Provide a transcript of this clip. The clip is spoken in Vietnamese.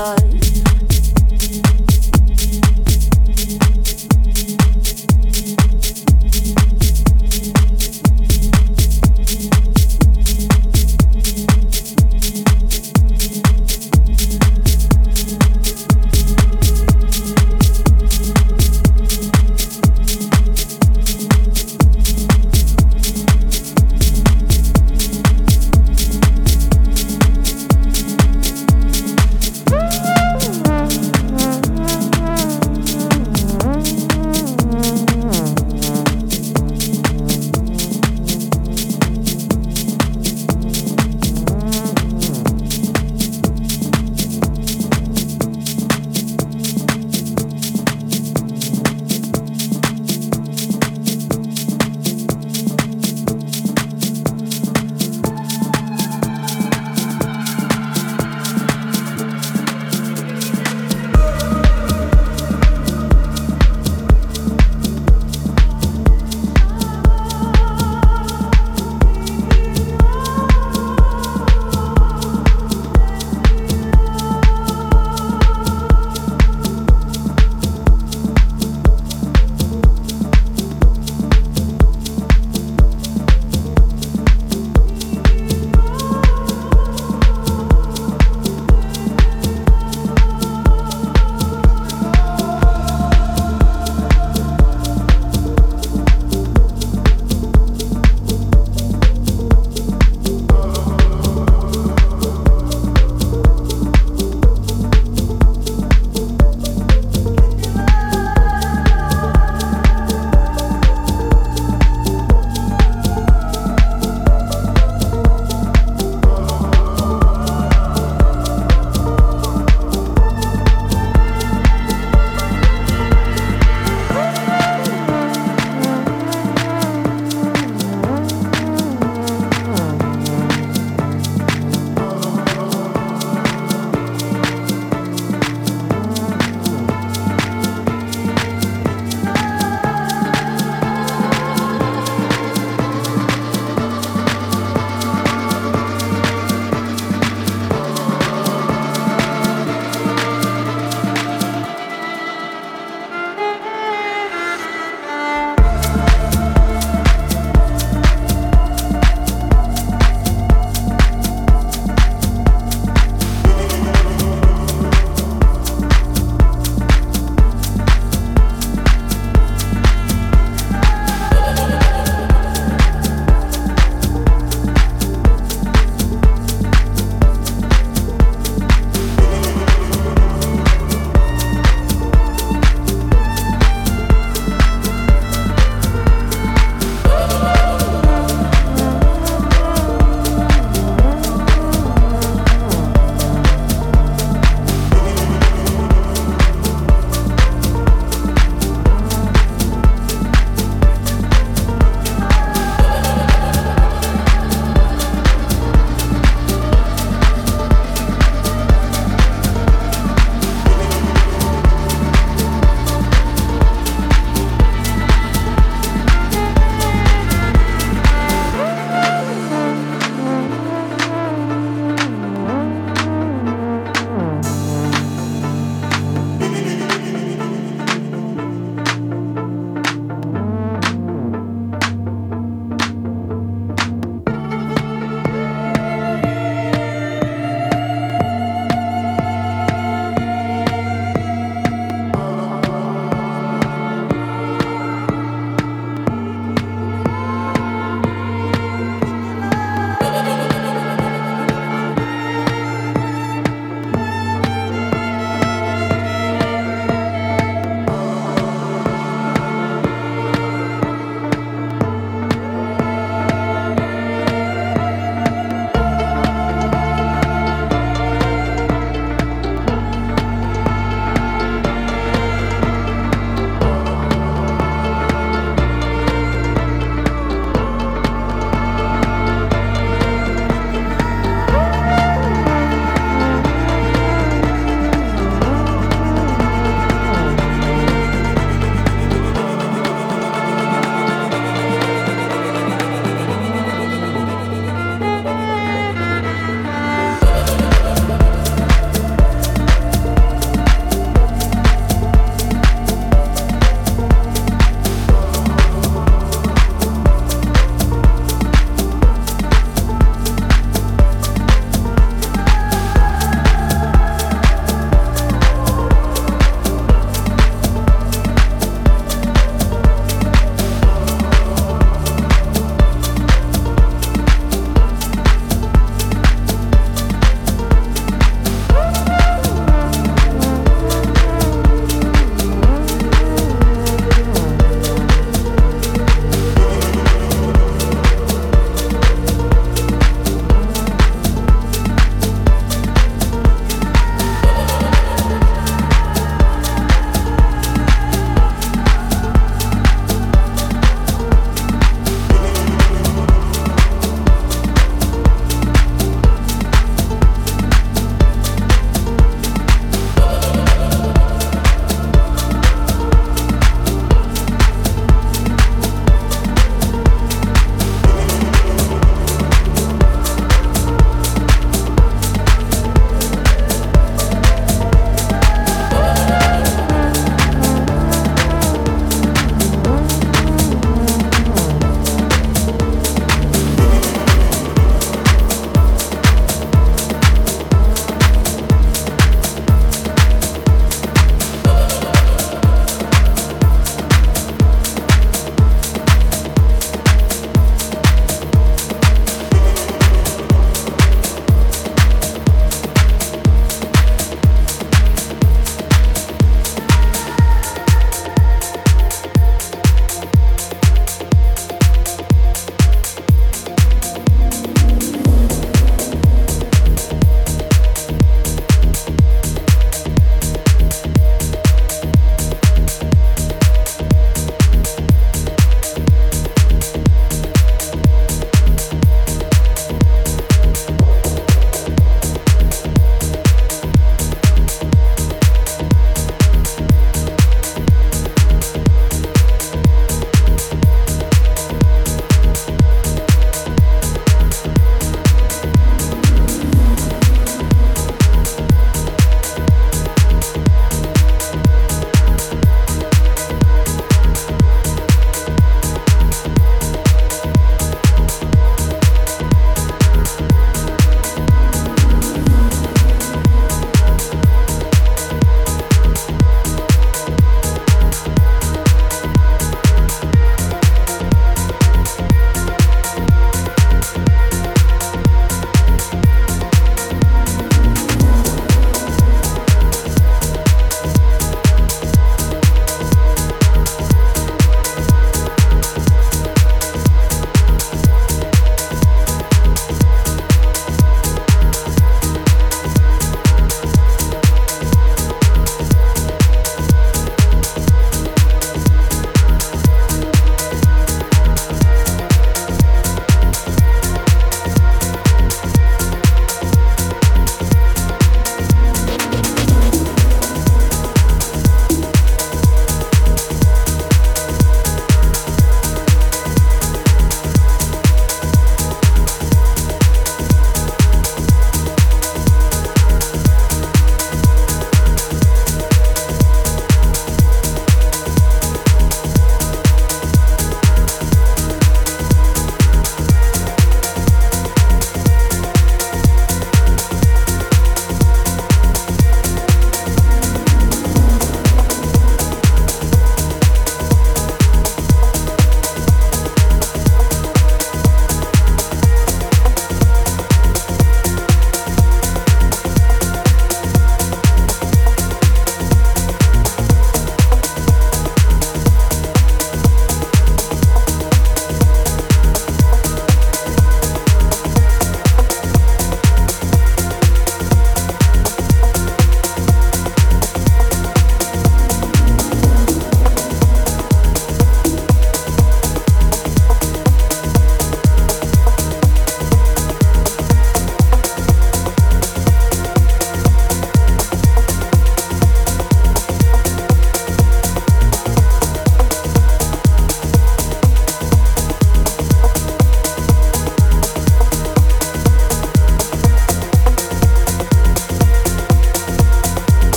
rồi